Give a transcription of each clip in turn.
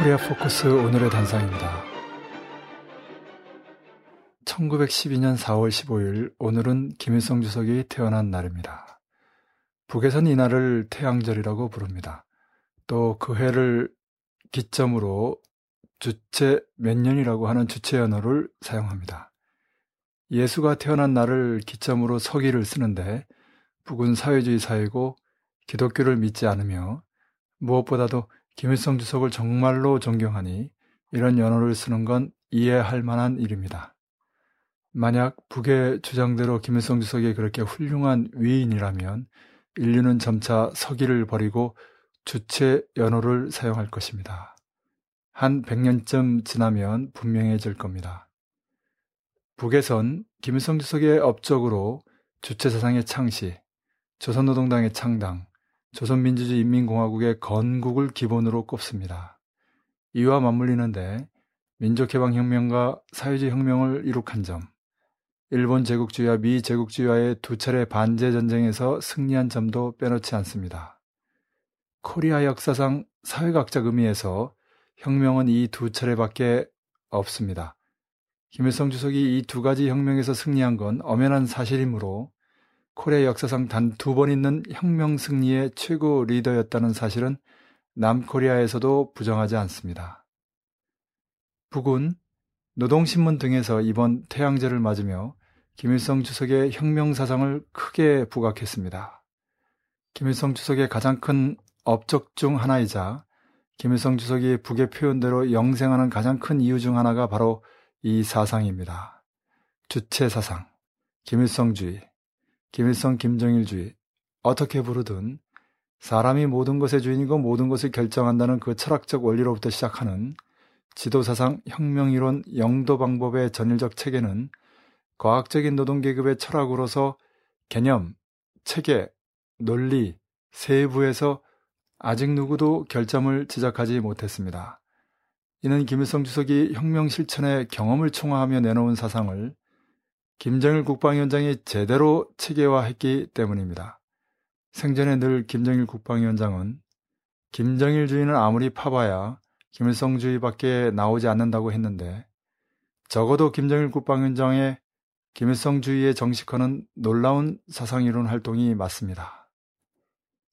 코리아 포커스 오늘의 단상입니다. 1912년 4월 15일 오늘은 김일성 주석이 태어난 날입니다. 북에선 이날을 태양절이라고 부릅니다. 또 그 해를 기점으로 주체 몇 년이라고 하는 주체 연호를 사용합니다. 예수가 태어난 날을 기점으로 서기를 쓰는데 북은 사회주의 사회고 기독교를 믿지 않으며 무엇보다도 김일성 주석을 정말로 존경하니 이런 연호를 쓰는 건 이해할 만한 일입니다. 만약 북의 주장대로 김일성 주석이 그렇게 훌륭한 위인이라면 인류는 점차 서기를 버리고 주체 연호를 사용할 것입니다. 한 100년쯤 지나면 분명해질 겁니다. 북에선 김일성 주석의 업적으로 주체 사상의 창시, 조선노동당의 창당, 조선민주주의 인민공화국의 건국을 기본으로 꼽습니다. 이와 맞물리는데 민족해방혁명과 사회주의 혁명을 이룩한 점, 일본 제국주의와 미 제국주의와의 두 차례 반제 전쟁에서 승리한 점도 빼놓지 않습니다. 코리아 역사상 사회학적 의미에서 혁명은 이 두 차례밖에 없습니다. 김일성 주석이 이 두 가지 혁명에서 승리한 건 엄연한 사실이므로 코리아 역사상 단 두 번 있는 혁명 승리의 최고 리더였다는 사실은 남코리아에서도 부정하지 않습니다. 북은 노동신문 등에서 이번 태양절을 맞으며 김일성 주석의 혁명 사상을 크게 부각했습니다. 김일성 주석의 가장 큰 업적 중 하나이자 김일성 주석이 북의 표현대로 영생하는 가장 큰 이유 중 하나가 바로 이 사상입니다. 주체 사상, 김일성주의, 김일성 김정일주의, 어떻게 부르든 사람이 모든 것의 주인이고 모든 것을 결정한다는 그 철학적 원리로부터 시작하는 지도사상 혁명이론 영도 방법의 전일적 체계는 과학적인 노동계급의 철학으로서 개념, 체계, 논리, 세부에서 아직 누구도 결점을 지적하지 못했습니다. 이는 김일성 주석이 혁명 실천의 경험을 총화하며 내놓은 사상을 김정일 국방위원장이 제대로 체계화했기 때문입니다. 생전에 늘 김정일 국방위원장은 김정일 주의는 아무리 파봐야 김일성 주의밖에 나오지 않는다고 했는데 적어도 김정일 국방위원장의 김일성 주의의 정식화는 놀라운 사상이론 활동이 맞습니다.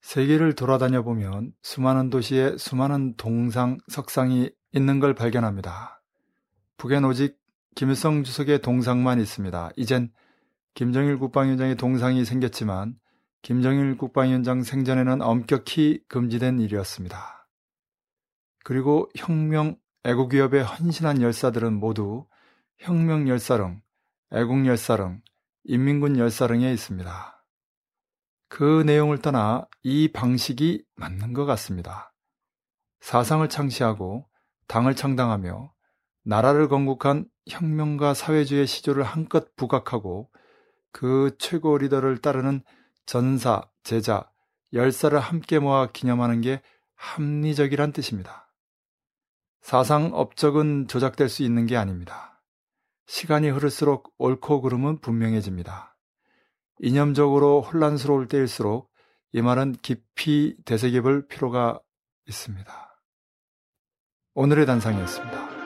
세계를 돌아다녀 보면 수많은 도시에 수많은 동상, 석상이 있는 걸 발견합니다. 북엔 오직 김일성 주석의 동상만 있습니다. 이젠 김정일 국방위원장의 동상이 생겼지만 김정일 국방위원장 생전에는 엄격히 금지된 일이었습니다. 그리고 혁명 애국위협에 헌신한 열사들은 모두 혁명 열사령, 애국 열사령, 인민군 열사령에 있습니다. 그 내용을 떠나 이 방식이 맞는 것 같습니다. 사상을 창시하고 당을 창당하며 나라를 건국한 혁명과 사회주의 시조를 한껏 부각하고 그 최고 리더를 따르는 전사, 제자, 열사를 함께 모아 기념하는 게 합리적이란 뜻입니다. 사상 업적은 조작될 수 있는 게 아닙니다. 시간이 흐를수록 옳고 그름은 분명해집니다. 이념적으로 혼란스러울 때일수록 이 말은 깊이 되새겨볼 필요가 있습니다. 오늘의 단상이었습니다.